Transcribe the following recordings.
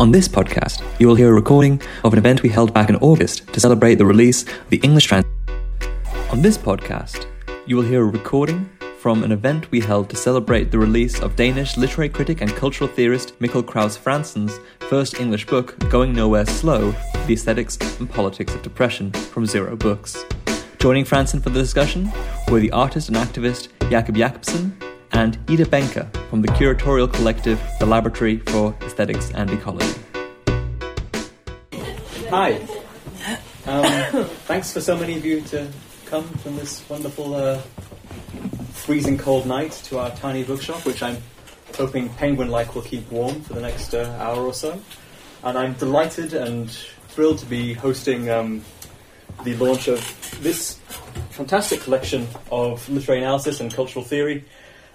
On this podcast, you will hear a recording of an event we held back in August to celebrate the release of the English trans. On this podcast, you will hear a recording from an event we held to celebrate the release of Danish literary critic and cultural theorist Mikkel Krause Frantzen's first English book, Going Nowhere Slow The Aesthetics and Politics of Depression, from Zero Books. Joining Frantzen for the discussion were the artist and activist Jakob Jakobsen and Ida Bencke from the curatorial collective The Laboratory for Aesthetics and Ecology. Hi. Um, thanks for so many of you to come from this wonderful uh, freezing cold night to our tiny bookshop, which I'm hoping penguin-like will keep warm for the next uh, hour or so. And I'm delighted and thrilled to be hosting um, the launch of this fantastic collection of literary analysis and cultural theory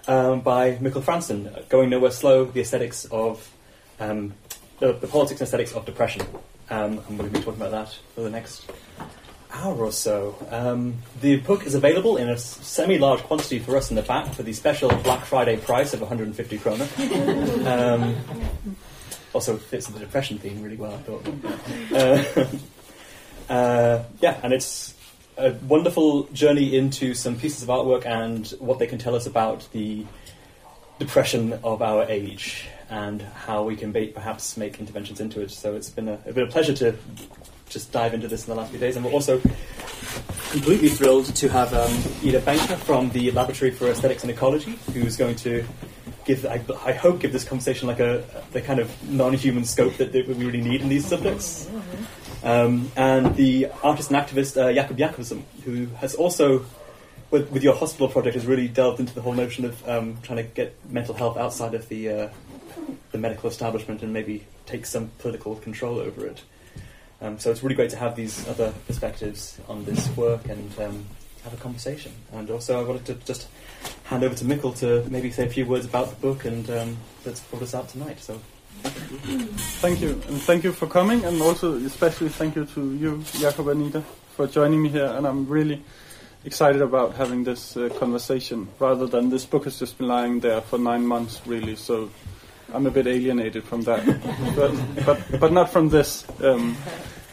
um, by Michael Frantzen, Going Nowhere Slow, The Aesthetics of um, the, the, Politics and Aesthetics of Depression. Um, going to be talking about that for the next hour or so. Um, the book is available in a semi-large quantity for us in the back for the special Black Friday price of 150 kroner. Um, also fits the depression theme really well, I thought. Uh, uh, yeah, and it's a wonderful journey into some pieces of artwork and what they can tell us about the depression of our age and how we can be, perhaps make interventions into it. So it's been a, been a pleasure to just dive into this in the last few days, and we're also completely thrilled to have um, Ida Bencke from the Laboratory for Aesthetics and Ecology, who's going to give, I, I hope, give this conversation like a the kind of non-human scope that, that we really need in these subjects. Um, and the artist and activist uh, Jakob Jakobsen, who has also, with, with, your hospital project, has really delved into the whole notion of um, trying to get mental health outside of the uh, the medical establishment and maybe take some political control over it. Um, so it's really great to have these other perspectives on this work and um, have a conversation. And also, I wanted to just hand over to Mikkel to maybe say a few words about the book and um, that's brought us out tonight. So Thank you, and thank you for coming, and also especially thank you to you, Jakob and Anita, for joining me here. And I'm really excited about having this uh, conversation, rather than this book has just been lying there for nine months, really. So I'm a bit alienated from that, but, but but not from this. Um,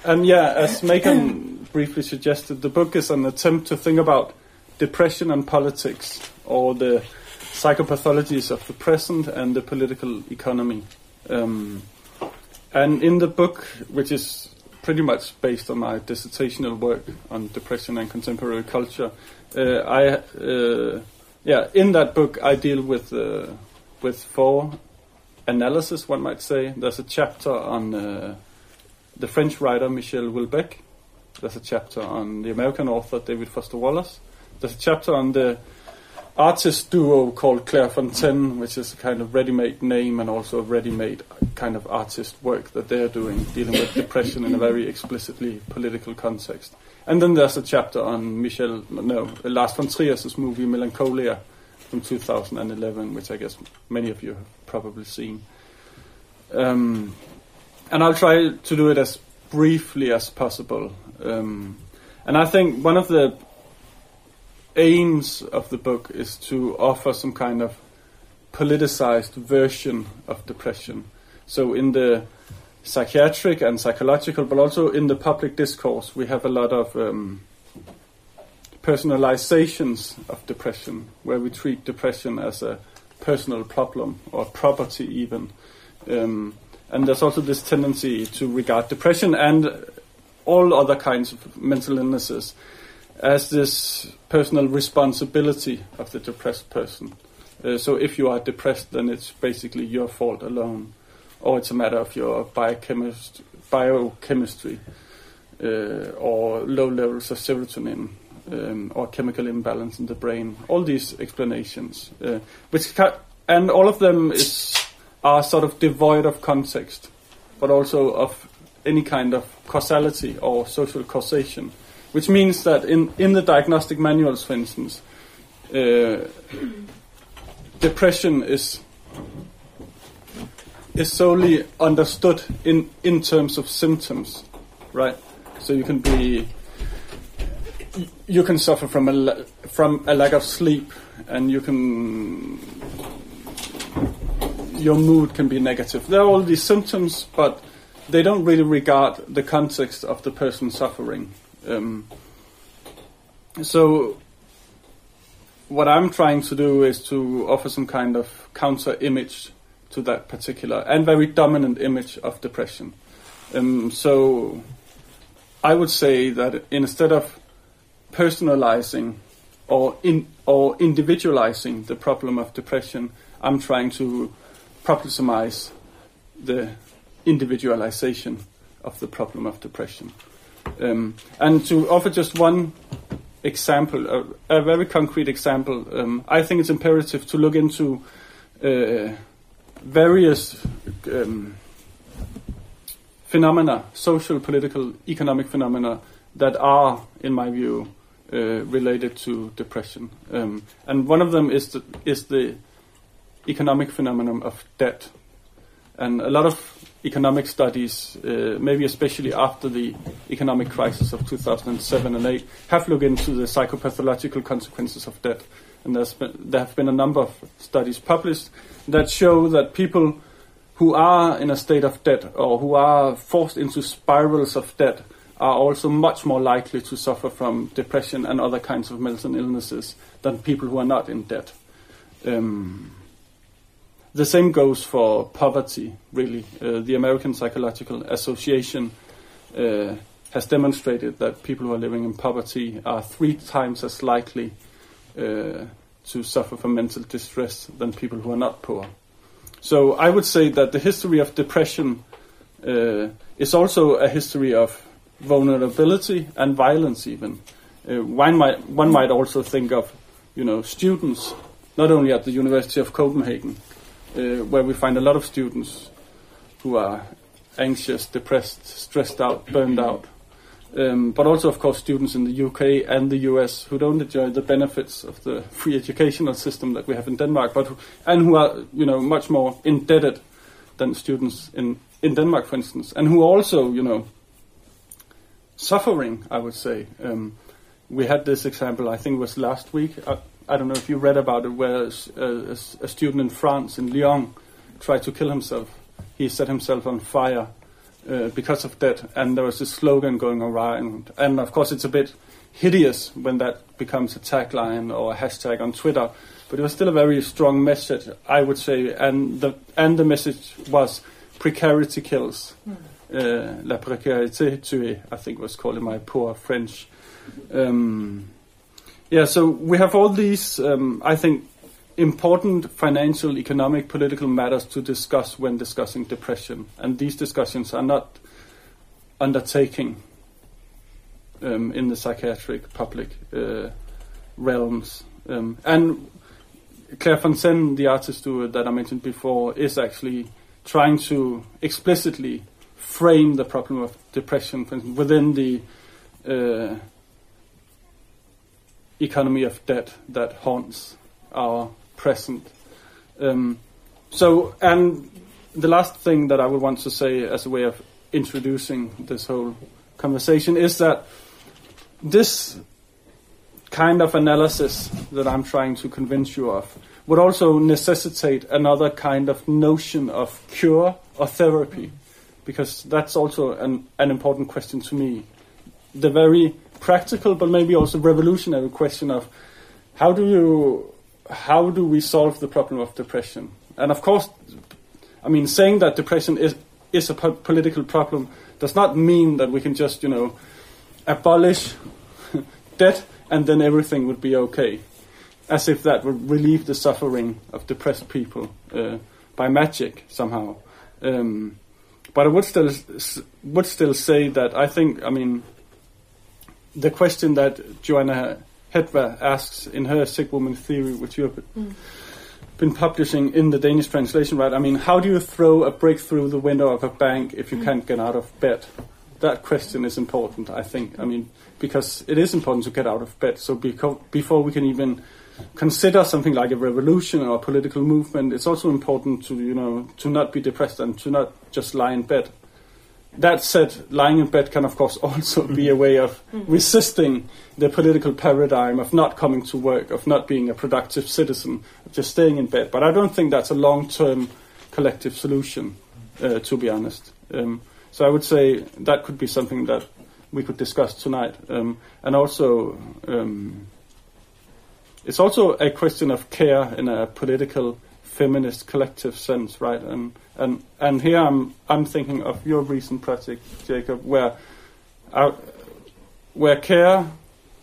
and yeah, as Megan briefly suggested, the book is an attempt to think about depression and politics, or the psychopathologies of the present and the political economy. Um, and in the book, which is pretty much based on my dissertational work on depression and contemporary culture, uh, I uh, yeah in that book I deal with uh, with four analysis, one might say. There's a chapter on uh, the French writer Michel Houellebecq. There's a chapter on the American author David Foster Wallace. There's a chapter on the artist duo called Claire Fontaine, which is a kind of ready-made name and also a ready-made kind of artist work that they're doing, dealing with depression in a very explicitly political context. And then there's a chapter on Michel, no, Lars von Trier's movie Melancholia from 2011, which I guess many of you have probably seen. Um, and I'll try to do it as briefly as possible. Um, and I think one of the aims of the book is to offer some kind of politicized version of depression. So in the psychiatric and psychological, but also in the public discourse, we have a lot of um, personalizations of depression, where we treat depression as a personal problem or property even. Um, and there's also this tendency to regard depression and all other kinds of mental illnesses as this personal responsibility of the depressed person. Uh, so if you are depressed, then it's basically your fault alone, or it's a matter of your biochemist, biochemistry uh, or low levels of serotonin. Um, or chemical imbalance in the brain. All these explanations, uh, which ca- and all of them is are sort of devoid of context, but also of any kind of causality or social causation which means that in, in the diagnostic manuals, for instance, uh, depression is is solely understood in in terms of symptoms, right? So you can be you can suffer from a from a lack of sleep, and you can your mood can be negative. There are all these symptoms, but they don't really regard the context of the person suffering. Um, so, what I'm trying to do is to offer some kind of counter image to that particular and very dominant image of depression. Um, so, I would say that instead of personalizing or in or individualizing the problem of depression, I'm trying to problematize the individualization of the problem of depression. Um, and to offer just one example, a, a very concrete example, um, I think it's imperative to look into uh, various um, phenomena, social, political, economic phenomena that are, in my view, uh, related to depression. Um, and one of them is the, is the economic phenomenon of debt. And a lot of economic studies, uh, maybe especially after the economic crisis of 2007 and 8, have looked into the psychopathological consequences of debt. And been, there have been a number of studies published that show that people who are in a state of debt or who are forced into spirals of debt are also much more likely to suffer from depression and other kinds of mental illnesses than people who are not in debt. Um, the same goes for poverty, really. Uh, the American Psychological Association uh, has demonstrated that people who are living in poverty are three times as likely uh, to suffer from mental distress than people who are not poor. So I would say that the history of depression uh, is also a history of vulnerability and violence, even. Uh, one, might, one might also think of, you know, students, not only at the University of Copenhagen, uh, where we find a lot of students who are anxious, depressed, stressed out, burned out. Um, but also, of course, students in the UK and the US who don't enjoy the benefits of the free educational system that we have in Denmark, but who, and who are, you know, much more indebted than students in in Denmark, for instance, and who also, you know, suffering. I would say um, we had this example. I think it was last week. Uh, I don't know if you read about it, where a, a, a, student in France, in Lyon, tried to kill himself. He set himself on fire uh, because of that, and there was this slogan going around. And of course, it's a bit hideous when that becomes a tagline or a hashtag on Twitter, but it was still a very strong message, I would say. And the and the message was precarity kills. Mm. Uh, La précarité tue, I think was called in my poor French. Um, yeah, so we have all these, um, I think, important financial, economic, political matters to discuss when discussing depression. And these discussions are not undertaking um, in the psychiatric public uh, realms. Um, and Claire Fontaine, the artist that I mentioned before, is actually trying to explicitly frame the problem of depression within the uh, economy of debt that haunts our present. Um, so, and the last thing that I would want to say as a way of introducing this whole conversation is that this kind of analysis that I'm trying to convince you of would also necessitate another kind of notion of cure or therapy, because that's also an, an important question to me. The very practical but maybe also revolutionary question of how do you how do we solve the problem of depression? And of course, I mean, saying that depression is is a po- political problem does not mean that we can just you know abolish debt and then everything would be okay, as if that would relieve the suffering of depressed people uh, by magic somehow. Um, but I would still would still say that I think I mean the question that Johanna Hedva asks in her sick woman theory, which you have mm. been publishing in the Danish translation, right? I mean, how do you throw a brick through the window of a bank if you mm. can't get out of bed? That question is important, I think. I mean, because it is important to get out of bed. So beco- before we can even consider something like a revolution or a political movement, it's also important to you know to not be depressed and to not just lie in bed that said, lying in bed can, of course, also be a way of mm-hmm. resisting the political paradigm of not coming to work, of not being a productive citizen, of just staying in bed. But I don't think that's a long term collective solution. Uh, to be honest, um, so I would say that could be something that we could discuss tonight, um, and also um, it's also a question of care in a political feminist collective sense, right? And and and here I'm I'm thinking of your recent project, Jakob, where our, where care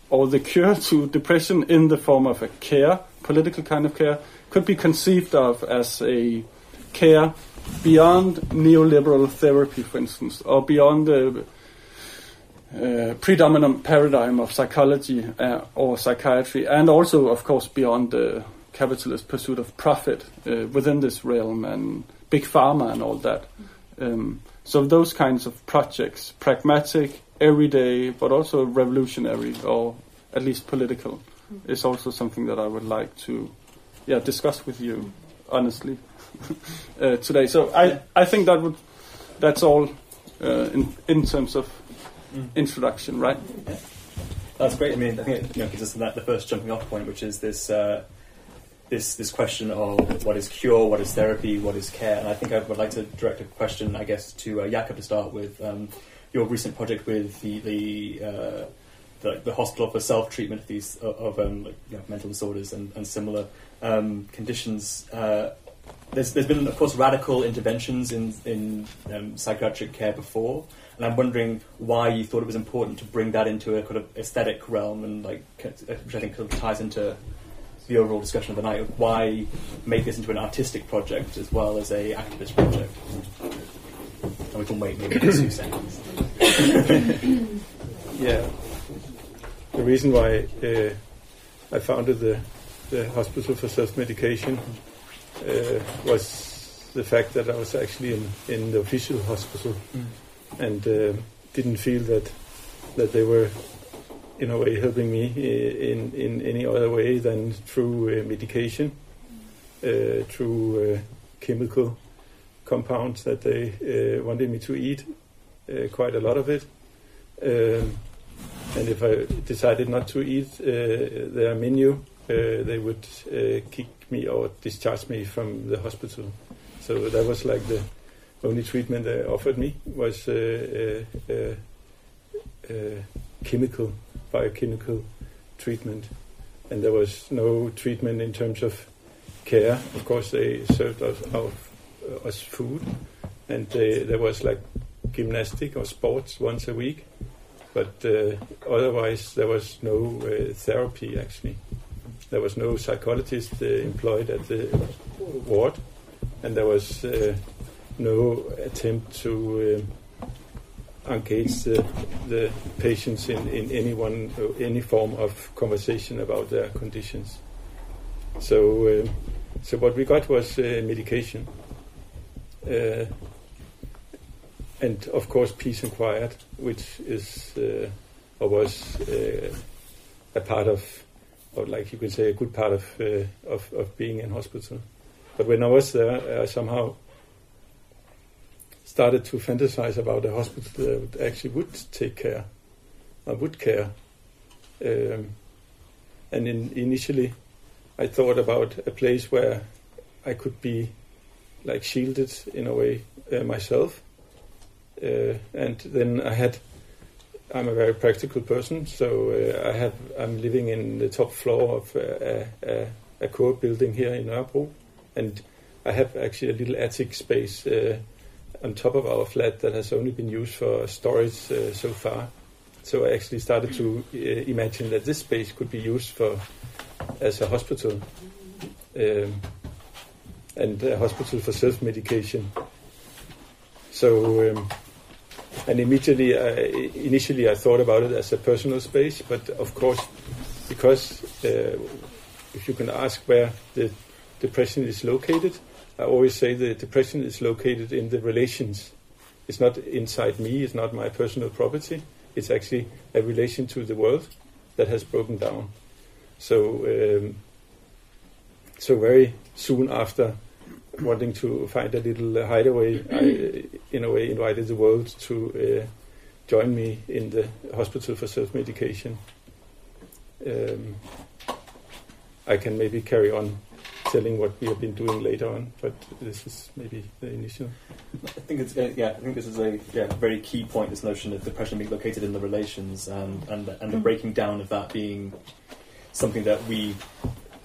or the cure to depression in the form of a care, political kind of care, could be conceived of as a care beyond neoliberal therapy, for instance, or beyond the uh, predominant paradigm of psychology uh, or psychiatry, and also, of course, beyond the capitalist pursuit of profit uh, within this realm and big pharma and all that. Um, so those kinds of projects, pragmatic, everyday, but also revolutionary or at least political, is also something that I would like to, yeah, discuss with you, honestly, uh, today. So I, I think that would, that's all uh, in in terms of mm. introduction, right? Yeah. That's great. I mean, I think it you know, gives us that the first jumping off point, which is this. Uh, this this question of what is cure, what is therapy, what is care, and I think I would like to direct a question, I guess, to uh, Jakob to start with. Um, your recent project with the the, uh, the, the hospital for self treatment of these of, um, like, you know, mental disorders and, and similar um, conditions. Uh, there's, there's been, of course, radical interventions in in um, psychiatric care before, and I'm wondering why you thought it was important to bring that into a kind of aesthetic realm, and like which I think kind of ties into the overall discussion of the night. of Why make this into an artistic project as well as a activist project? And we can wait maybe a few seconds. yeah. The reason why uh, I founded the, the Hospital for Self Medication uh, was the fact that I was actually in, in the official hospital mm. and uh, didn't feel that that they were in a way helping me in in any other way than through uh, medication, uh, through uh, chemical compounds that they uh, wanted me to eat, uh, quite a lot of it. Um, and if I decided not to eat uh, their menu, they would kick me or discharge me from the hospital. So that was like the only treatment they offered me was chemical, biochemical treatment, and there was no treatment in terms of care. Of course, they served us uh, as food, and uh, there was like gymnastic or sports once a week, but uh, otherwise there was no therapy actually. There was no psychologist employed at the ward, and there was no attempt to engage the, the patients in, in any one any form of conversation about their conditions. So, uh, so what we got was uh, medication, uh, and of course peace and quiet, which is uh, or was uh, a part of, or like you could say, a good part of uh, of, of being in hospital. But when I was there, I somehow started to fantasize about a hospital that actually would take care, or would care. Um, and in, initially, I thought about a place where I could be like shielded in a way uh, myself. Uh, and then I had, I'm a very practical person, so uh, I have, I'm living in the top floor of a, a, a core building here in Nørrebro, and I have actually a little attic space uh, on top of our flat that has only been used for storage uh, so far. So I actually started to uh, imagine that this space could be used for as a hospital. Um, and a hospital for self-medication. So, um, and immediately, I, initially, I thought about it as a personal space, but of course, because uh, if you can ask where the depression is located, I always say the depression is located in the relations. It's not inside me. It's not my personal property. It's actually a relation to the world that has broken down. So, um, so very soon after wanting to find a little uh, hideaway, I, in a way, invited the world to uh, join me in the hospital for self-medication. Um, I can maybe carry on telling what we have been doing later on. But this is maybe the initial. I think it's uh, yeah. I think this is a yeah very key point. This notion of depression being located in the relations and and the, and the Mm. breaking down of that being something that we,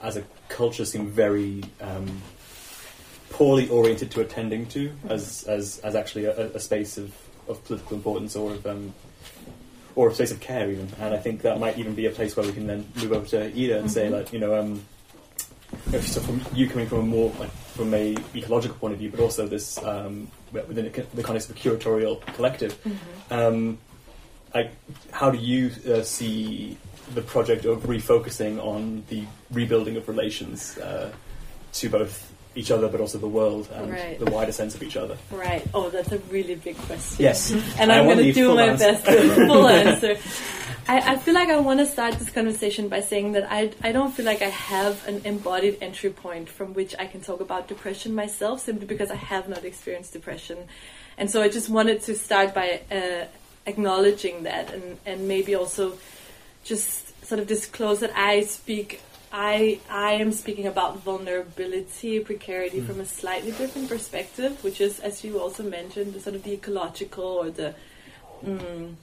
as a culture, seem very um, poorly oriented to attending to as as as actually a, a space of, of political importance or of um, or a space of care even. And I think that might even be a place where we can then move over to Ida and say Mhm. like you know. Um, if so from you coming from a more like, from a ecological point of view, but also this um, within the context of a curatorial collective. Um, like, how do you uh, see the project of refocusing on the rebuilding of relations uh, to both each other, but also the world and Right. the wider sense of each other? Right. Oh, that's a really big question. Yes, And I I'm going to do my answer. best to full answer. I, I feel like I want to start this conversation by saying that I, I don't feel like I have an embodied entry point from which I can talk about depression myself, simply because I have not experienced depression. And so I just wanted to start by uh, acknowledging that and, and maybe also just sort of disclose that I speak. I I am speaking about vulnerability, precarity Mm. from a slightly different perspective, which is, as you also mentioned, the sort of the ecological or the mm,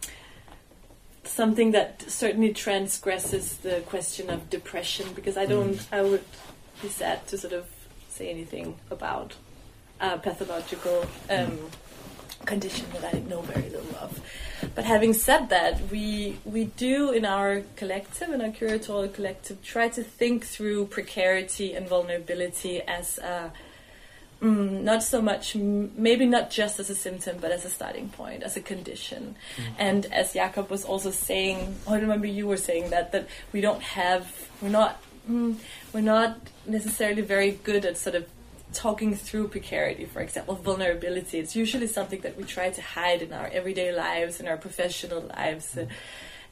something that certainly transgresses the question of depression. Because I don't, I would be sad to sort of say anything about a pathological um, condition that I know very little of. But having said that, we we do in our collective, in our curatorial collective, try to think through precarity and vulnerability as a, mm, not so much, maybe not just as a symptom, but as a starting point, as a condition. And as Jakob was also saying, I remember you were saying that that we don't have, we're not, mm, we're not necessarily very good at sort of talking through precarity, for example, vulnerability. It's usually something that we try to hide in our everyday lives, in our professional lives. Uh,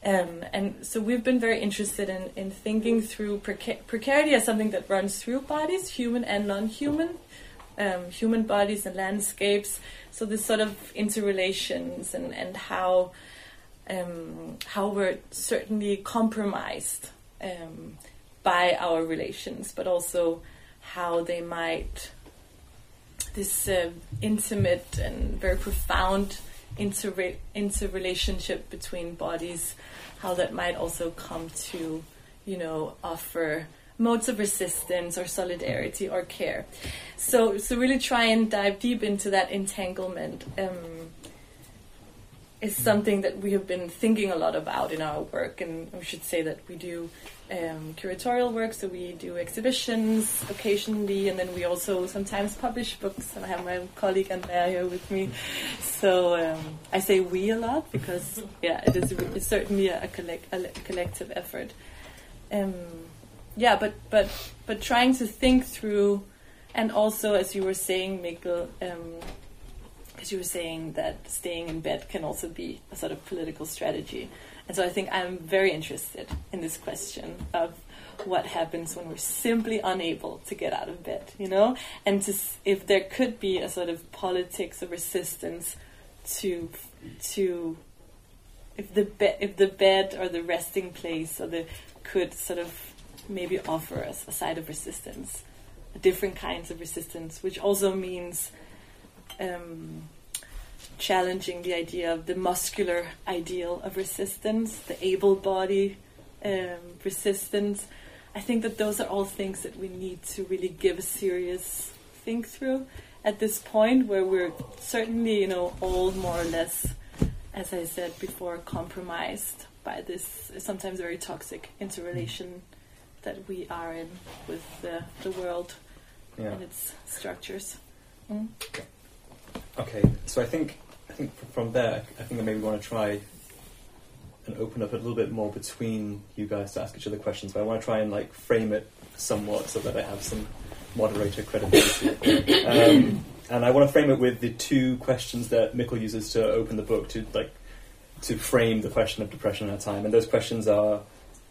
Um, and so we've been very interested in, in thinking through preca- precarity as something that runs through bodies, human and non-human, um, human bodies and landscapes. So this sort of interrelations and, and how um, how we're certainly compromised um, by our relations, but also how they might this uh, intimate and very profound inter interrelationship between bodies, how that might also come to, you know, offer modes of resistance or solidarity or care. So, so really try and dive deep into that entanglement. Um, is something that we have been thinking a lot about in our work, and we should say that we do um, curatorial work, so we do exhibitions occasionally, and then we also sometimes publish books. And I have my colleague Andrea here with me, so um, I say we a lot because yeah, it is it's certainly a, collect, a collective effort. Um, yeah, but but but trying to think through, and also as you were saying, Mikkel. Um, because you were saying that staying in bed can also be a sort of political strategy. And so I think I'm very interested in this question of what happens when we're simply unable to get out of bed, you know? And to, if there could be a sort of politics of resistance to to if the be- if the bed or the resting place or the could sort of maybe offer us a side of resistance, different kinds of resistance, which also means um, challenging the idea of the muscular ideal of resistance, the able body um, resistance. I think that those are all things that we need to really give a serious think through at this point where we're certainly, you know, all more or less, as I said before, compromised by this sometimes very toxic interrelation that we are in with the, the world Yeah. and its structures. Mm. Okay, so I think I think from there, I think that maybe we want to try and open up a little bit more between you guys to ask each other questions. But I want to try and like frame it somewhat so that I have some moderator credibility. um, and I want to frame it with the two questions that Mikkel uses to open the book to like to frame the question of depression in our time. And those questions are.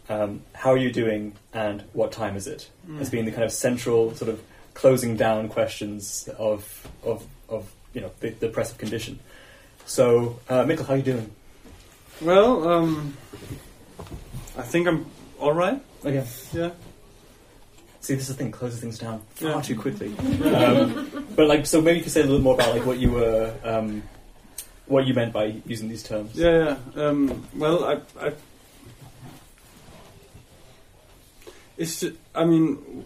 Um, how are you doing, and what time is it? As being the kind of central sort of closing down questions of of of you know the, the oppressive condition. So, uh, Mikkel, how are you doing? Well, um, I think I'm all right. Okay. Yeah. See, this is the thing, closes things down far Yeah. too quickly. Um, but like, so maybe you could say a little more about like what you were, um, what you meant by using these terms. Yeah, yeah. Um, well, I, I, it's. ju- I mean,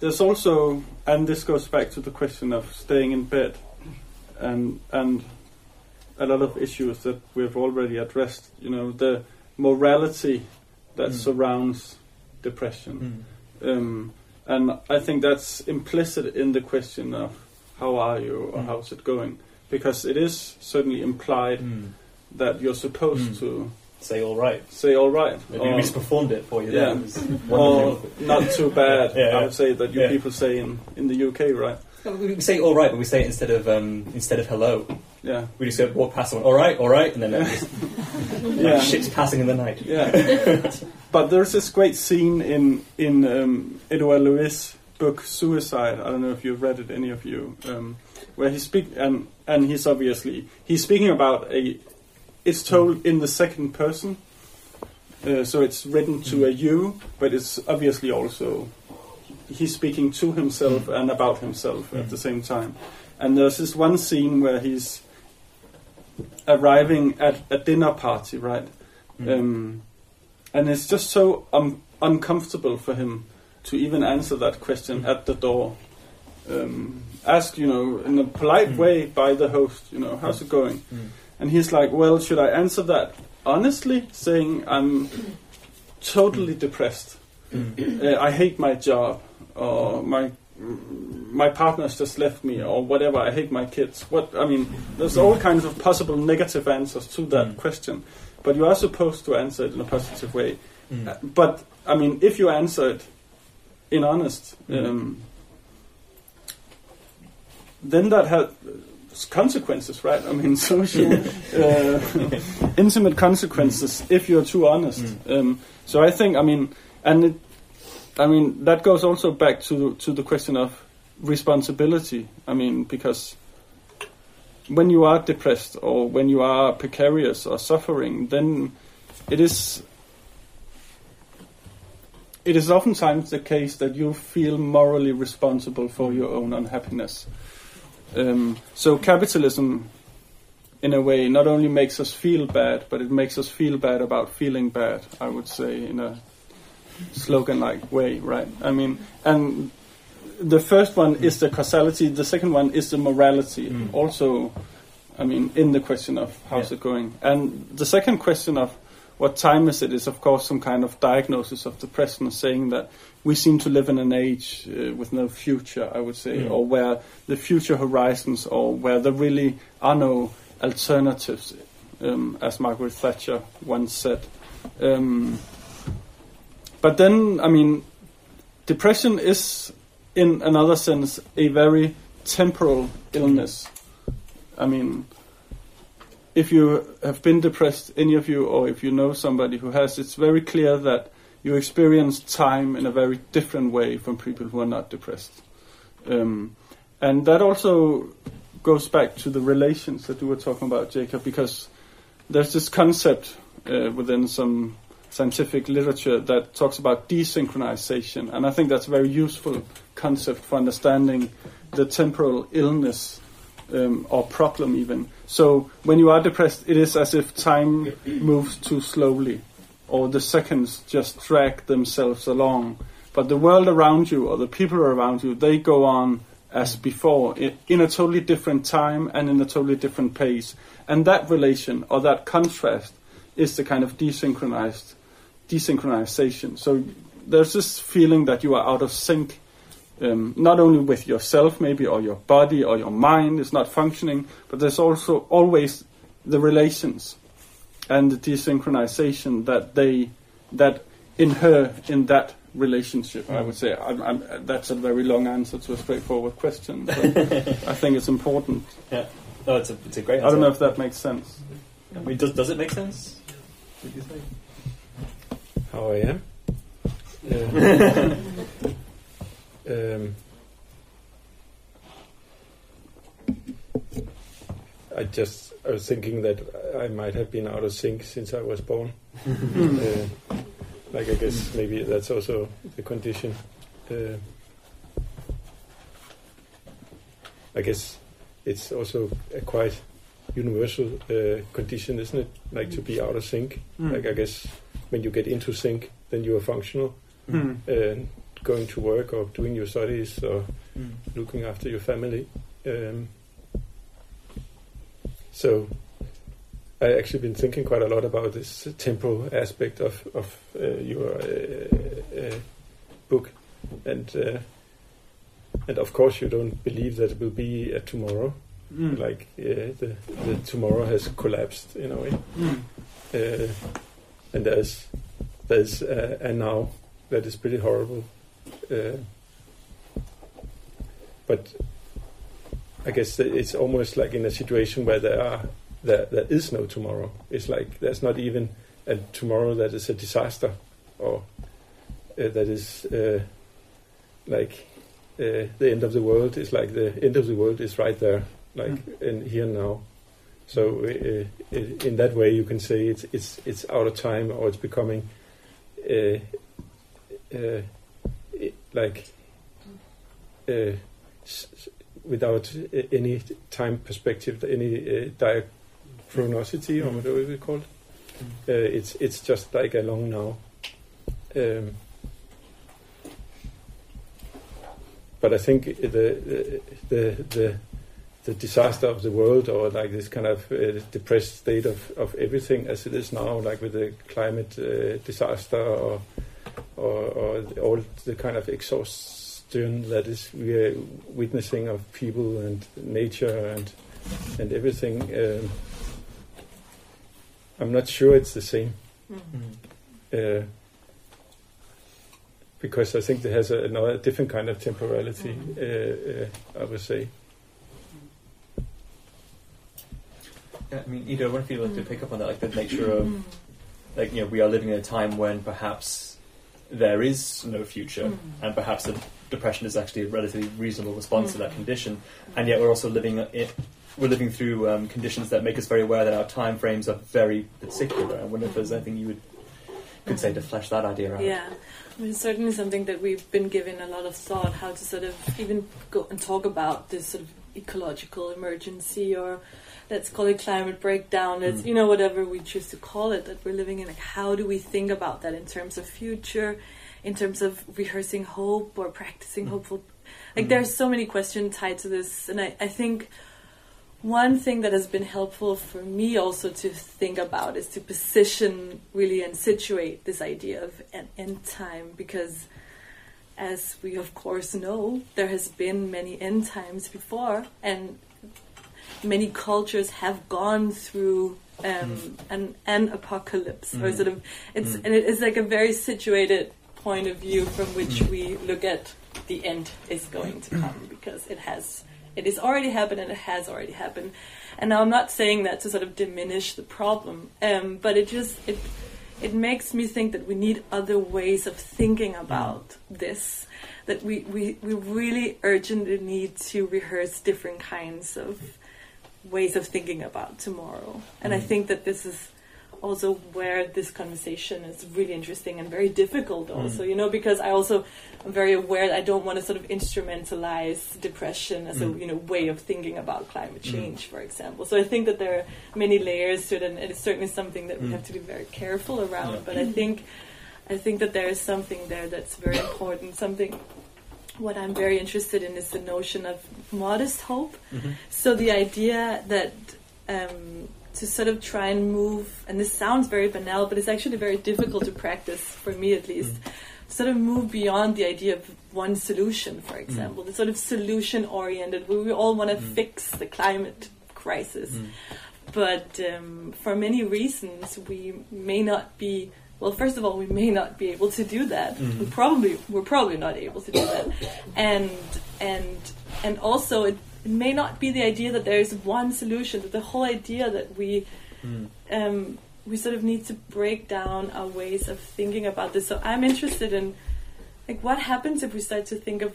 there's also, and this goes back to the question of staying in bed, and and a lot of issues that we've already addressed. You know, the morality that Mm. surrounds depression. Mm. Um, and I think that's implicit in the question of how are you or Mm. how's it going, because it is certainly implied Mm. that you're supposed Mm. to Say all right. say all right, Maybe or, we just performed it for you. Yeah. Then. Or not too bad. Yeah, yeah. I would say that you Yeah. people say in, in the UK, right? No, We we say all right, but we say it instead of um, instead of hello. Yeah, We just go walk past someone. All right, all right, and then Yeah. just, yeah, like ships passing in the night. yeah. but there's this great scene in in um, Edouard Levé' book Suicide. I don't know if you've read it, any of you, um, where he speak and and he's obviously he's speaking about a. It's told in the second person, uh, so it's written to a you, but it's obviously also he's speaking to himself and about himself at the same time. And there's this one scene where he's arriving at a dinner party, right? Mm. Um, and it's just so um, uncomfortable for him to even answer that question Mm. at the door. Um, ask, you know, in a polite Mm. way by the host, you know, how's it going? And he's like, well, should I answer that honestly, saying I'm totally depressed? Mm. Uh, I hate my job, or my my partner's just left me, or whatever. I hate my kids. What I mean, there's all kinds of possible negative answers to that Mm. question, but you are supposed to answer it in a positive way. Mm. Uh, But I mean, if you answer it in honest, Mm. um, then that has consequences, right? I mean, social, uh, intimate consequences if you're too honest. Mm. Um, so I think, I mean, and it, I mean that goes also back to to the question of responsibility. I mean, because when you are depressed or when you are precarious or suffering, then it is it is oftentimes the case that you feel morally responsible for your own unhappiness. Um, so capitalism, in a way, not only makes us feel bad, but it makes us feel bad about feeling bad. I would say in a slogan-like way, right? I mean, and the first one is the causality. The second one is the morality. Mm. Also, I mean, in the question of how's Yeah. it going, and the second question of what time is it is, of course, some kind of diagnosis of depression, saying that we seem to live in an age uh, with no future, I would say, Mm. or where the future horizons, or where there really are no alternatives, um, as Margaret Thatcher once said. Um, but then, I mean, depression is, in another sense, a very temporal illness. I mean, if you have been depressed, any of you, or if you know somebody who has, it's very clear that you experience time in a very different way from people who are not depressed. Um, and that also goes back to the relations that you were talking about, Jakob, because there's this concept uh, within some scientific literature that talks about desynchronization, and I think that's a very useful concept for understanding the temporal illness um, or problem, even. So when you are depressed, it is as if time moves too slowly, or the seconds just drag themselves along. But the world around you, or the people around you, they go on as before, in a totally different time and in a totally different pace. And that relation, or that contrast, is the kind of desynchronized desynchronization. So there's this feeling that you are out of sync, um, not only with yourself, maybe, or your body, or your mind is not functioning, but there's also always the relations and the desynchronization that they that in her in that relationship. I would say I'm, I'm, that's a very long answer to a straightforward question. But I think it's important. Yeah. No, it's a, it's a great I don't know if that makes sense. I mean, does, does it make sense? Would you say? how I am. Uh, um, I just I was thinking that I might have been out of sync since I was born. uh, like I guess maybe that's also the condition. uh, I guess it's also a quite universal uh, condition, isn't it? Like to be out of sync. Mm. Like I guess when you get into sync, then you are functional, Mm. Uh, going to work or doing your studies or Mm. looking after your family. Um, so I actually been thinking quite a lot about this temporal aspect of of uh, your uh, uh, book, and uh, and of course you don't believe that it will be a tomorrow, Mm. like uh, the the tomorrow has collapsed in a way, Mm. uh, and there's there's a, a now that is pretty horrible, uh, but I guess it's almost like in a situation where there are there, there is no tomorrow. It's like there's not even a tomorrow that is a disaster or uh, that is uh, like uh, the end of the world. Is like the end of the world is right there, like in here and now. So uh, uh, in that way, you can say it's it's it's out of time or it's becoming uh, uh, like uh, s- without uh, any time perspective, any uh, diachronicity, or whatever we call it. Uh, it's it's just like a long now. Um, but I think the the the, the the disaster of the world, or like this kind of uh, depressed state of, of everything as it is now, like with the climate uh, disaster, or, or or all the kind of exhaustion that is we are witnessing of people and nature and and everything. Um, I'm not sure it's the same Mm. Mm. uh, because I think it has a, another different kind of temporality. Mhm. Uh, uh, I would say. Yeah, I mean, Ida, I wonder if you'd like to Mm. pick up on that, like the nature of, Mm. like, you know, we are living in a time when perhaps there is no future, Mm. and perhaps the depression is actually a relatively reasonable response to that Mm. condition, and yet we're also living it. We're living through um, conditions that make us very aware that our time frames are very particular. I wonder if there's anything you would could say to flesh that idea out. Yeah, I mean, it's certainly something that we've been given a lot of thought how to sort of even go and talk about this sort of ecological emergency or let's call it climate breakdown. It's Mm. you know whatever we choose to call it that we're living in. Like, how do we think about that in terms of future, in terms of rehearsing hope or practicing Mm. hopeful? Like, Mm. there's so many questions tied to this, and I, I think one thing that has been helpful for me also to think about is to position really and situate this idea of an end time because as we of course know there has been many end times before and many cultures have gone through um, an, an apocalypse or Mm. sort of it's Mm. and it is like a very situated point of view from which Mm. we look at the end is going to come because it has it has already happened and it has already happened and now i'm not saying that to sort of diminish the problem um, but it just it it makes me think that we need other ways of thinking about this that we, we, we really urgently need to rehearse different kinds of ways of thinking about tomorrow and i Mm. think that this is also where this conversation is really interesting and very difficult also Mm. you know because i also am very aware that i don't want to sort of instrumentalize depression as a Mm. you know way of thinking about climate Mm. change for example so i think that there are many layers to it and it's certainly something that we Mm. have to be very careful around Yeah. but i think i think that there is something there that's very important something what i'm very interested in is the notion of modest hope Mhm. so the idea that um, to sort of try and move, and this sounds very banal, but it's actually very difficult to practice for me at least. Sort of move beyond the idea of one solution, for example, the sort of solution oriented, where we all want to Mm. fix the climate crisis. Mm. But um, for many reasons, we may not be. Well, first of all, we may not be able to do that. Mhm. We probably we're probably not able to do that, and and and also it, it may not be the idea that there is one solution. That the whole idea that we Mm. um, we sort of need to break down our ways of thinking about this. So I'm interested in like what happens if we start to think of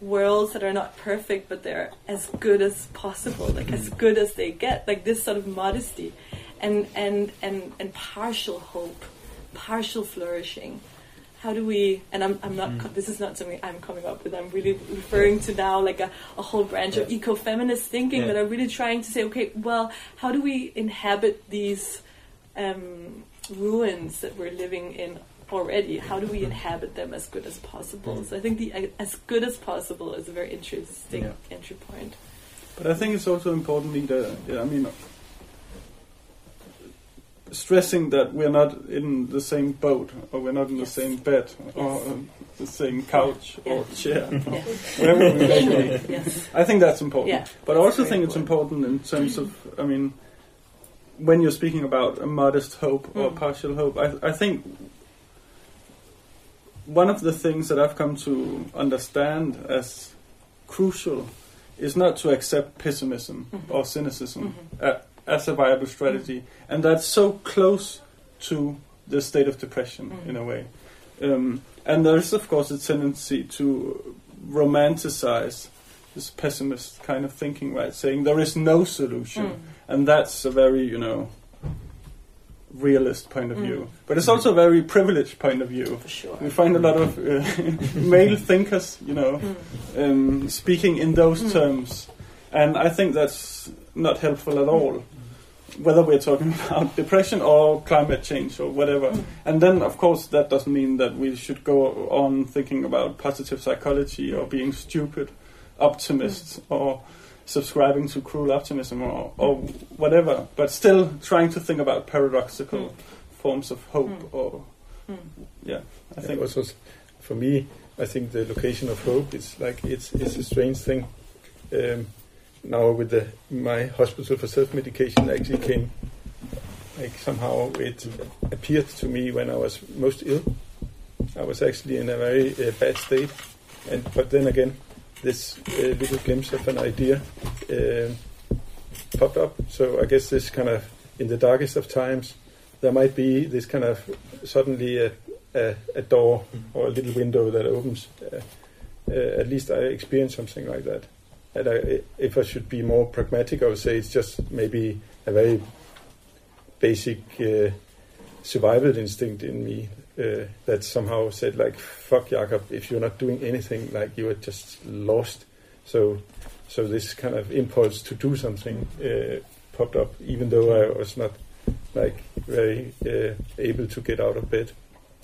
worlds that are not perfect but they're as good as possible, like as good as they get, like this sort of modesty and and and and partial hope, partial flourishing. how do we and i'm, I'm not Mm. this is not something i'm coming up with i'm really referring to now like a, a whole branch of Yeah. eco-feminist thinking Yeah. that are really trying to say okay well how do we inhabit these um, ruins that we're living in already how do we inhabit them as good as possible Mm. so i think the uh, as good as possible is a very interesting Yeah. entry point But I think it's also important, Nita, yeah, I mean, stressing that we're not in the same boat, or we're not in Yes. the same bed, or the same couch or chair, yeah wherever we may be. yes I think that's important. Yeah, but I also think it's important in terms of, I mean, when you're speaking about a modest hope or Mm. partial hope, I, I think one of the things that I've come to understand as crucial is not to accept pessimism Mhm. or cynicism Mhm. uh, as a viable strategy, and that's so close to the state of depression Mhm. in a way. Um, and there is, of course, a tendency to romanticize this pessimist kind of thinking, right? Saying there is no solution, Mm. and that's a very, you know, realist point of Mm. view. But it's also a very privileged point of view. for sure We find a lot of uh, male thinkers, you know, Mm. um, speaking in those Mm. terms, and I think that's not helpful at all. Whether we're talking about depression or climate change or whatever, Mm. and then of course that doesn't mean that we should go on thinking about positive psychology or being stupid optimists or subscribing to cruel optimism or, or whatever, but still trying to think about paradoxical Mm. forms of hope Mm. or Mm. yeah, I I think think also, for me, I think the location of hope is like it's it's a strange thing. Um, now with the my hospital for self medication actually came like somehow it appeared to me when I was most ill. I was actually in a very uh, bad state, and but then again, this uh, little glimpse of an idea um popped up. So I guess this kind of in the darkest of times, there might be this kind of suddenly a, a, a door or a little window that opens. Uh, uh, at least I experienced something like that. And I, if I should be more pragmatic, I would say it's just maybe a very basic uh, survival instinct in me uh, that somehow said like, "Fuck, Jakob, if you're not doing anything, like you are just lost." So, so this kind of impulse to do something uh, popped up, even though I was not like very uh, able to get out of bed.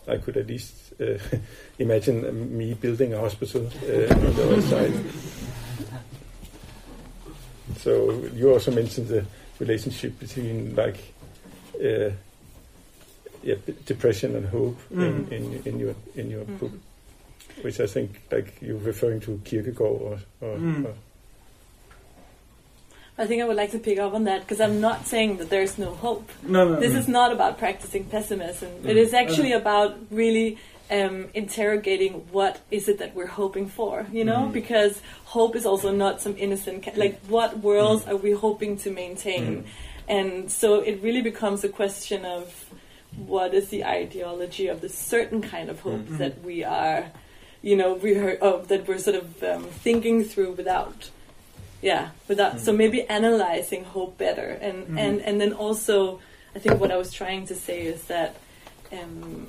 I could at least uh, imagine me building a hospital uh, on the other side. So you also mentioned the relationship between like uh, yeah, depression and hope in, Mm. in, in your in your Mhm. book, which I think like you're referring to Kierkegaard or, or, Mm. or I think I would like to pick up on that because I'm not saying that there's no hope. no, no, This no. is not about practicing pessimism. It Mm. is actually about really um, interrogating what is it that we're hoping for, you know? Mhm. Because hope is also not some innocent, ca- like what worlds are we hoping to maintain? And so it really becomes a question of what is the ideology of the certain kind of hope Mhm. that we are, you know, we heard of that we're sort of um, thinking through without, yeah, without. So Mhm. maybe analyzing hope better, and Mhm. and and then also, I think what I was trying to say is that um,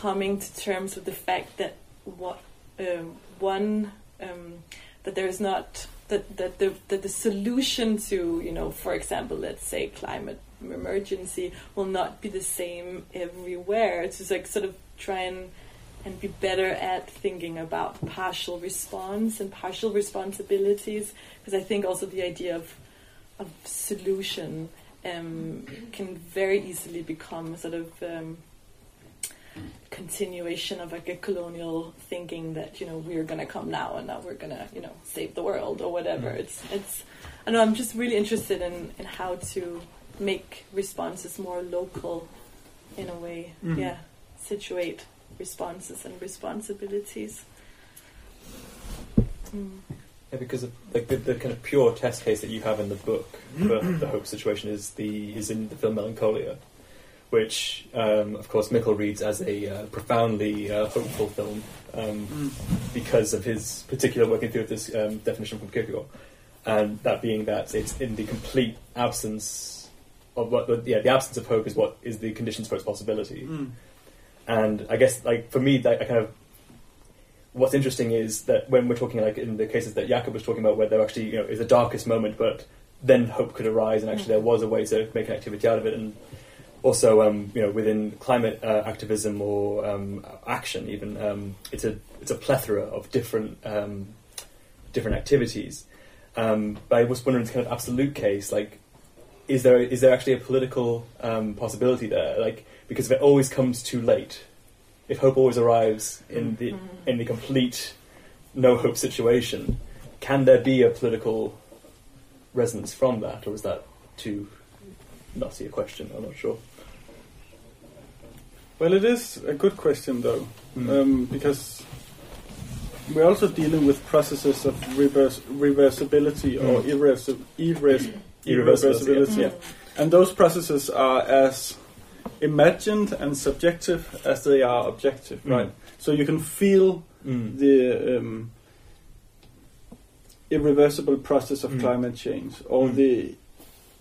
coming to terms with the fact that what um, one um, that there is not that that the that the solution to you know for example let's say climate emergency will not be the same everywhere. It's just like sort of try and and be better at thinking about partial response and partial responsibilities because I think also the idea of of solution um, can very easily become sort of um, continuation of like a colonial thinking that you know we're gonna come now and now we're gonna you know save the world or whatever. Mm. It's it's I know I'm just really interested in in how to make responses more local in a way. Mhm. Yeah, situate responses and responsibilities. Mm. Yeah, because of, like the, the kind of pure test case that you have in the book for the hope situation is the is in the film Melancholia, which um, of course Mikkel reads as a uh, profoundly uh, hopeful film um, Mm. because of his particular working through of this um, definition from Kierkegaard, and that being that it's in the complete absence of what the, yeah the absence of hope is what is the conditions for its possibility. Mm. and I guess like for me, that I kind of what's interesting is that when we're talking like in the cases that Jakob was talking about, where there actually you know is a darkest moment, but then hope could arise, and actually there was a way to make an activity out of it, and also um, you know within climate uh, activism or um, action, even um, it's a it's a plethora of different um, different activities. Um, but I was wondering, in kind of absolute case, like is there is there actually a political um, possibility there? Like because if it always comes too late, if hope always arrives in the in the complete no hope situation, can there be a political resonance from that, or is that too nutty a question? I'm not sure. Well, it is a good question though, Mm. um, because we're also dealing with processes of reverse, reversibility or Mm. irreversi- irres- Irreversibility, yeah. And those processes are as imagined and subjective as they are objective, Mm. right? So you can feel Mm. the um, irreversible process of Mm. climate change or Mm. the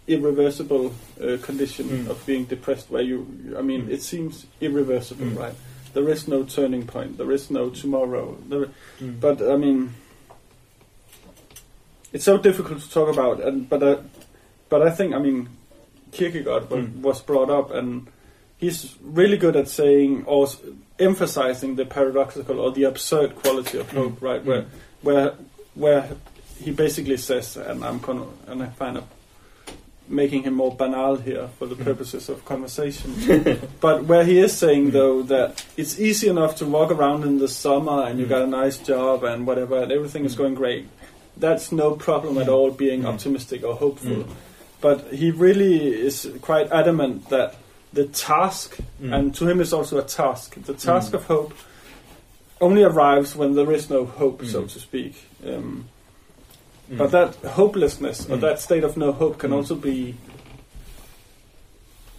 irreversible uh, condition Mm. of being depressed where you i mean Mm. it seems irreversible Mm. right there is no turning point there is no tomorrow there, Mm. but i mean it's so difficult to talk about and but uh, but i think i mean kierkegaard wa- Mm. was brought up and he's really good at saying or s- emphasizing the paradoxical or the absurd quality of hope right where Mm. where where he basically says, and I'm con- and I find of making him more banal here for the Mm. purposes of conversation. but where he is saying though that it's easy enough to walk around in the summer and you Mm. got a nice job and whatever and everything is Mm. going great. That's no problem at all being optimistic or hopeful. But he really is quite adamant that the task and to him it's also a task. The task of hope only arrives when there is no hope, so to speak. Um, Mm. But that hopelessness or Mm. that state of no hope can Mm. also be.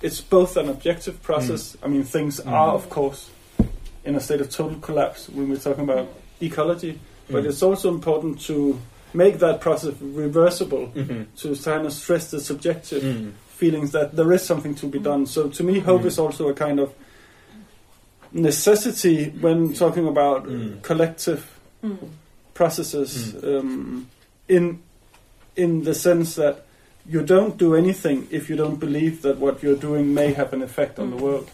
It's both an objective process. I mean, things Mm. are, of course, in a state of total collapse when we're talking about ecology, but Mm. it's also important to make that process reversible Mhm. to kind of stress the subjective Mm. feelings that there is something to be done. So to me, hope Mm. is also a kind of necessity when talking about Mm. collective Mm. processes um, in in the sense that you don't do anything if you don't believe that what you're doing may have an effect on the Mm. world.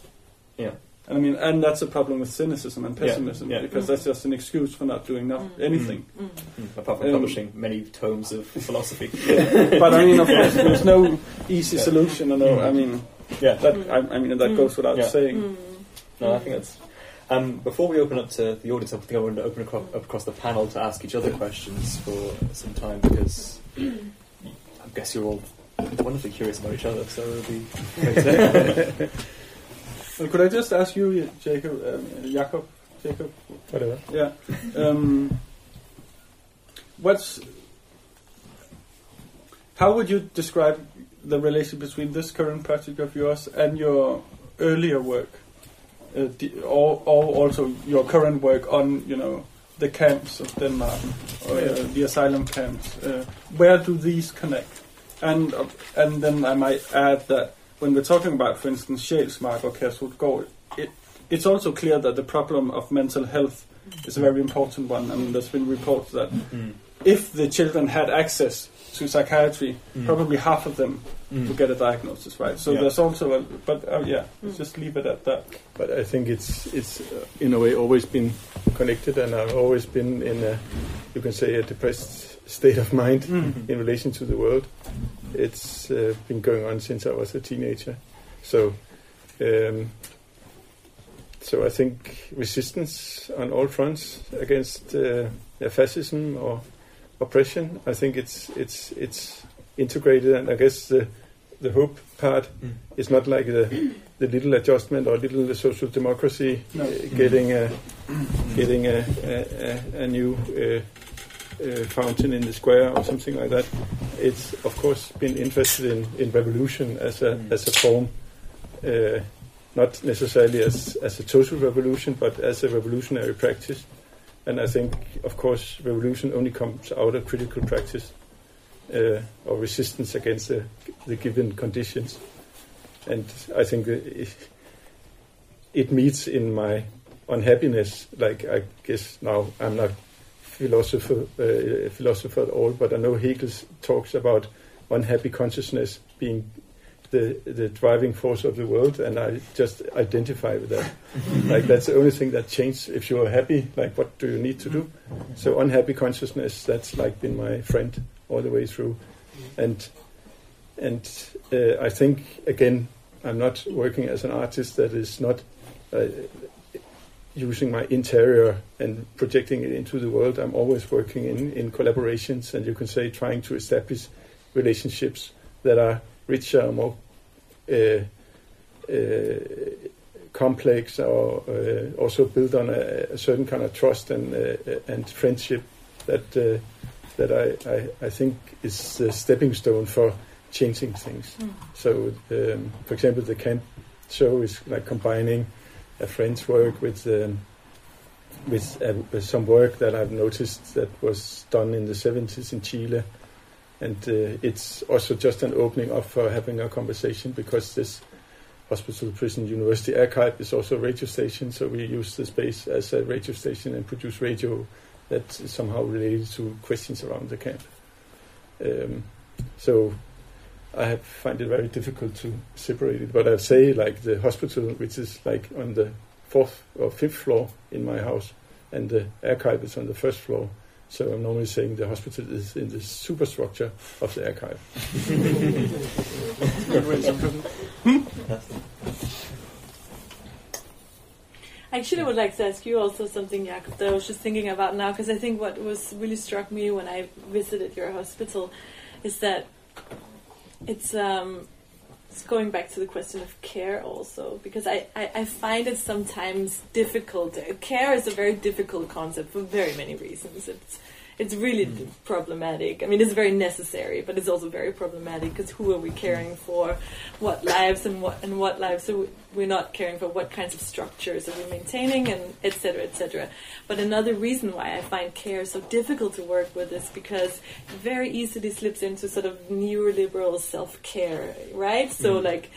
Yeah. And I mean, and that's a problem with cynicism and pessimism yeah. because that's just an excuse for not doing no- Mm. anything. Mm. Mm. Apart from Um, publishing many tomes of philosophy. but I mean, of course, there's no easy Yeah. solution. I know. Mm. I mean, yeah. that Mm. I, I mean that Mm. goes without Yeah. saying. Mm. No, I think that's. Um, before we open up to the audience, I think I want to open across, across the panel to ask each other questions for some time because I guess you're all wonderfully curious about each other, so it'll be great to Well, could I just ask you, Jacob, um, Jacob, Jacob? Whatever. Yeah. Um, what's how would you describe the relation between this current project of yours and your earlier work, uh, the, or, or also your current work on you know the camps of Denmark, or uh, the asylum camps? Uh, where do these connect? And uh, and then I might add that when we're talking about, for instance, Sjælsmark or Kærshovedgård, it it's also clear that the problem of mental health is a very important one. Mean, there's been reports that Mm. if the children had access to psychiatry, Mm. probably half of them Mm. would get a diagnosis, right? So Yeah. there's also a, but uh, yeah, let's Mm. just leave it at that. But I think it's it's uh, in a way always been connected, and I've always been in a you can say a depressed state of mind in relation to the world. It's uh, been going on since I was a teenager. So, um, so I think resistance on all fronts against uh, fascism or oppression. I think it's it's it's integrated, and I guess the the hope part Mm. is not like the the little adjustment or little social democracy No. uh, getting a getting a a, a, a new uh, uh, fountain in the square or something like that. It's of course been interested in, in revolution as a Mm. as a form, uh, not necessarily as as a social revolution, but as a revolutionary practice. And I think, of course, revolution only comes out of critical practice uh, or resistance against the, the given conditions. And I think it meets in my unhappiness. Like I guess now I'm not philosopher uh, philosopher at all, but I know Hegel talks about unhappy consciousness being the the driving force of the world, and I just identify with that. like that's the only thing that changed. If you are happy, like what do you need to do? So unhappy consciousness that's like been my friend all the way through, and and uh, I think again I'm not working as an artist that is not. Uh, using my interior and projecting it into the world. I'm always working in, in collaborations and you can say trying to establish relationships that are richer, more uh, uh, complex, or uh, also built on a, a, certain kind of trust and uh, and friendship that uh, that I, I, I think is the stepping stone for changing things. Mm. So, um, for example, the camp show is like combining a friend's work with um, with, uh, with, some work that I've noticed that was done in the 70s in Chile. And uh, it's also just an opening up for having a conversation because this hospital, prison, university archive is also a radio station. So we use the space as a radio station and produce radio that's somehow related to questions around the camp. Um, so I find it very difficult to separate it. But I'd say like the hospital, which is like on the fourth or fifth floor in my house, and the archive is on the first floor. So I'm normally saying the hospital is in the superstructure of the archive. Actually, I would like to ask you also something, Jakob, that I was just thinking about now, because I think what was really struck me when I visited your hospital is that it's um, it's going back to the question of care also because I, I, I, find it sometimes difficult. Care is a very difficult concept for very many reasons. It's it's really mm. problematic. I mean, it's very necessary, but it's also very problematic because who are we caring for? What lives and what and what lives are we, are not caring for? What kinds of structures are we maintaining, and etc. etc. But another reason why I find care so difficult to work with is because it very easily slips into sort of neoliberal self care, right? So mm. like,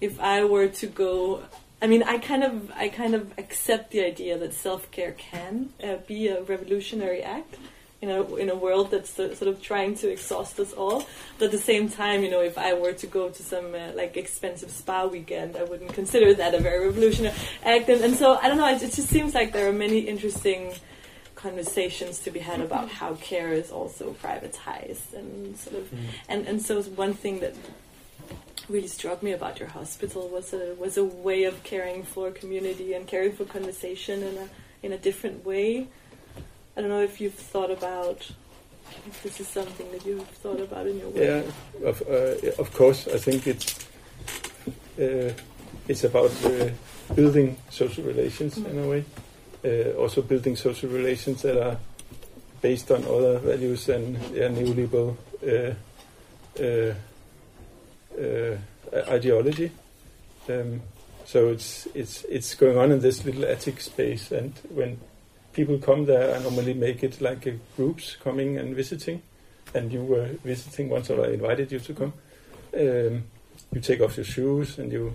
if I were to go I mean, I kind of, I kind of accept the idea that self care can uh, be a revolutionary act, you know, in a world that's sort of trying to exhaust us all. But at the same time, you know, if I were to go to some uh, like expensive spa weekend, I wouldn't consider that a very revolutionary act. And, and so I don't know. It, it, just seems like there are many interesting conversations to be had about how care is also privatized and sort of. Mm. And and so one thing that really struck me about your hospital was a was a way of caring for community and caring for conversation in a in a different way I don't know if you've thought about if this is something that you've thought about in your work. Yeah, of, uh, of course. I think it's uh, it's about uh, building social relations mm. in a way. Uh, also building social relations that are based on other values than yeah, neoliberal uh, uh, ideology. Um, so it's it's it's going on in this little attic space, and when people come there. I normally make it like uh, groups coming and visiting, and you were visiting once, or I invited you to come. Um, you take off your shoes, and you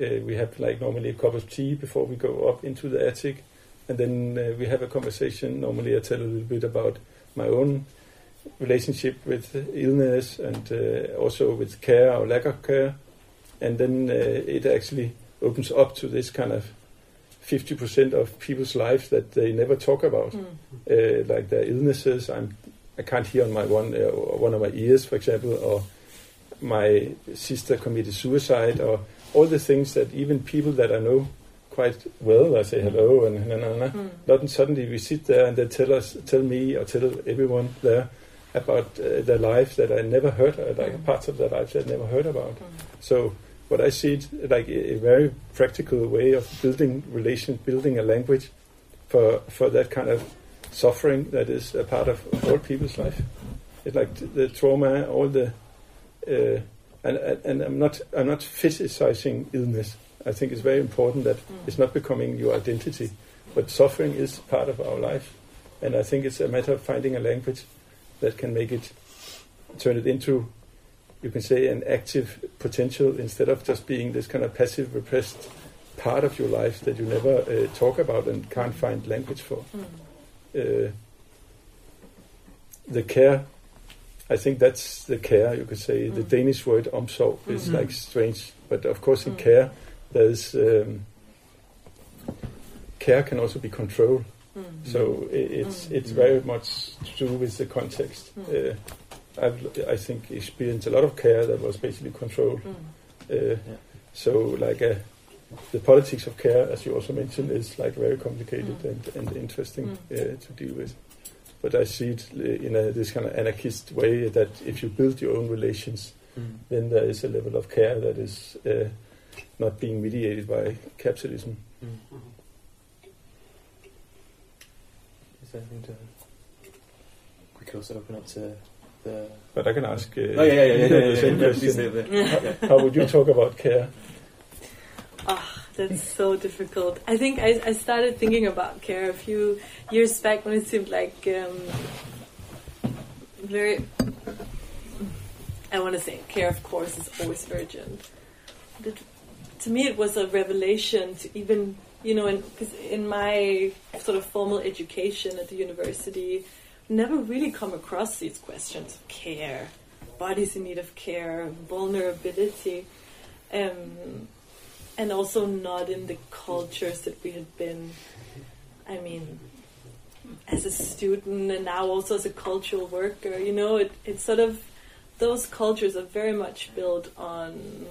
uh, we have like normally a cup of tea before we go up into the attic, and then uh, we have a conversation. Normally, I tell a little bit about my own relationship with illness and uh, also with care or lack of care, and then uh, it actually opens up to this kind of 50% of people's lives that they never talk about, mm. uh, like their illnesses. I'm, I can't hear on my one uh, one of my ears, for example, or my sister committed suicide, or all the things that even people that I know quite well, I say hello and na na na. Mm. Not suddenly we sit there and they tell us, tell me or tell everyone there about uh, their life that I never heard, uh, like mm. parts of their life that I never heard about. Mm. So but I see it like a, a very practical way of building relation, building a language for for that kind of suffering that is a part of all people's life. It's like the trauma, all the uh, and and I'm not I'm not fetishizing illness. I think it's very important that mm. it's not becoming your identity, but suffering is part of our life, and I think it's a matter of finding a language that can make it turn it into you can say, an active potential instead of just being this kind of passive, repressed part of your life that you never uh, talk about and can't find language for. Mm. Uh, the care, I think that's the care. You could say the Mm. Danish word omsorg is Mm. like strange, but of course in Mm. care there's um, care can also be control. Mm. So it's Mm. it's very much to do with the context. Mm. Uh, I've I think experienced a lot of care that was basically controlled. Mm. Uh, So like uh, the politics of care, as you also mentioned, is like very complicated Mm. and, and interesting Mm. uh, to deal with. But I see it uh, in a, this kind of anarchist way that if you build your own relations, Mm. then there is a level of care that is uh, not being mediated by capitalism. Mm. Is there anything to? We could also open up to the. But I can ask. Uh, Oh yeah, yeah, yeah, yeah. yeah, the yeah, same yeah, question. please, the- the- How would you talk about care? Ah, that's so difficult. I think I, I started thinking about care a few years back when it seemed like um, very. I want to say care, of course, is always urgent. But to me, it was a revelation to even you know, because in, in my sort of formal education at the university, never really come across these questions of care, bodies in need of care, vulnerability. Um, and also not in the cultures that we had been i mean as a student and now also as a cultural worker you know it, it's sort of those cultures are very much built on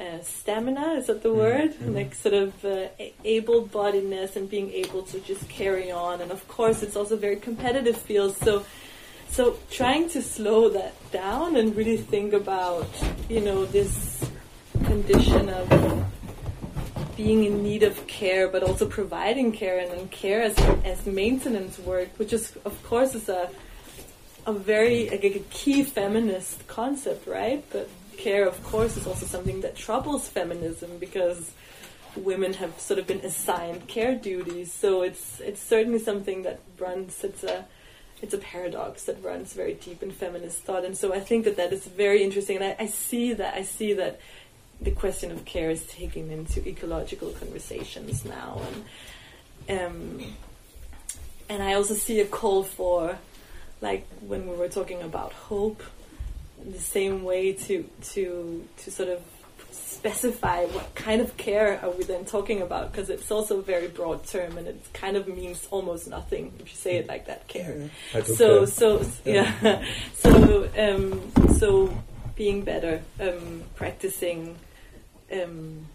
uh, stamina is that the Mhm, word mhm. like sort of uh, able-bodiedness and being able to just carry on and of course it's also very competitive field so so trying to slow that down and really think about you know this condition of being in need of care, but also providing care and then care as, as maintenance work, which is of course is a a very like, a key feminist concept, right? But care, of course, is also something that troubles feminism because women have sort of been assigned care duties. So it's it's certainly something that runs. It's a it's a paradox that runs very deep in feminist thought, and so I think that that is very interesting. And I, I see that I see that the question of care is taken into ecological conversations now, and um, and I also see a call for, like when we were talking about hope, the same way to to to sort of specify what kind of care are we then talking about because it's also a very broad term and it kind of means almost nothing if you say it like that care. I don't so care. so yeah. So um, so being better um, practicing um,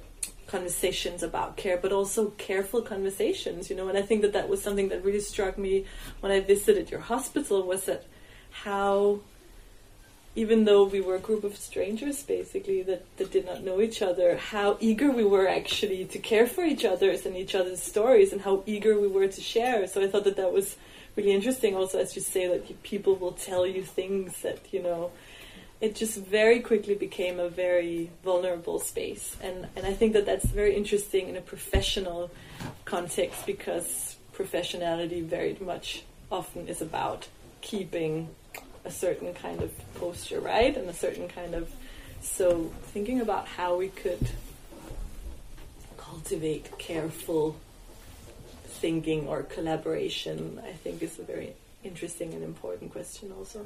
conversations about care but also careful conversations you know? And i think that that was something that really struck me when i visited your hospital was that how even though we were a group of strangers basically that, that did not know each other how eager we were actually to care for each other's and each other's stories and how eager we were to share. So i thought that that was really interesting. Also as you say that people will tell you things that you know it just very quickly became a very vulnerable space. And and i think that that's very interesting in a professional context because professionality very much often is about keeping a certain kind of posture right? And a certain kind of so thinking about how we could cultivate careful thinking or collaboration i think is a very interesting and important question also.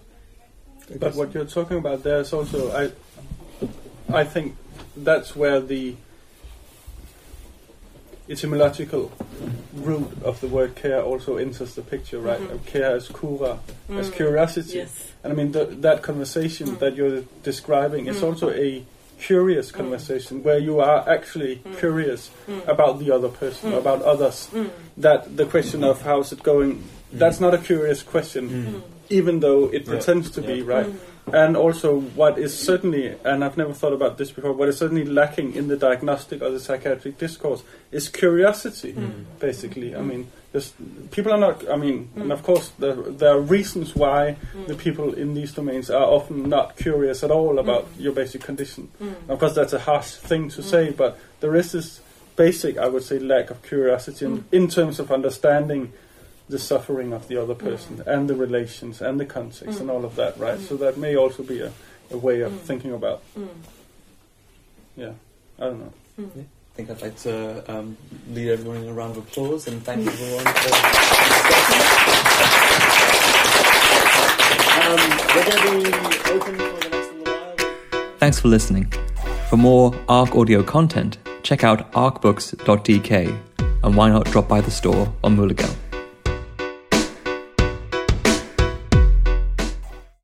But what you're talking about there is also, I, I think that's where the etymological root of the word care also enters the picture, right? Mhm. Care as cura, as Mm. curiosity. yes And I mean, th that conversation Mm. that you're describing is Mm. also a curious conversation where you are actually Mm. curious Mm. about the other person, Mm. about others. Mm. That the question of how's it going, that's not a curious question, Mm. even though it Yeah. pretends to be, Yeah. right? And also, what is certainly, and I've never thought about this before, what is certainly lacking in the diagnostic or the psychiatric discourse is curiosity, Mm. basically. I mean, just, people are not, I mean, and Mm. of course, there, there are reasons why Mm. the people in these domains are often not curious at all about Mm. your basic condition. Mm. Of course, that's a harsh thing to Mm. say, but there is this basic, I would say, lack of curiosity in, Mm. in terms of understanding the suffering of the other Mm. person and the relations and the context and Mm. all of that, right? Mm. So that may also be a, a way of Mm. thinking about, Mm. yeah, I don't know. Mm. think I'd like to um, lead everyone in a round of applause and thank everyone for um, We're going to be open for the next little while. Thanks for listening. For more ARC audio content, check out arcbooks.dk and why not drop by the store on Mulligel.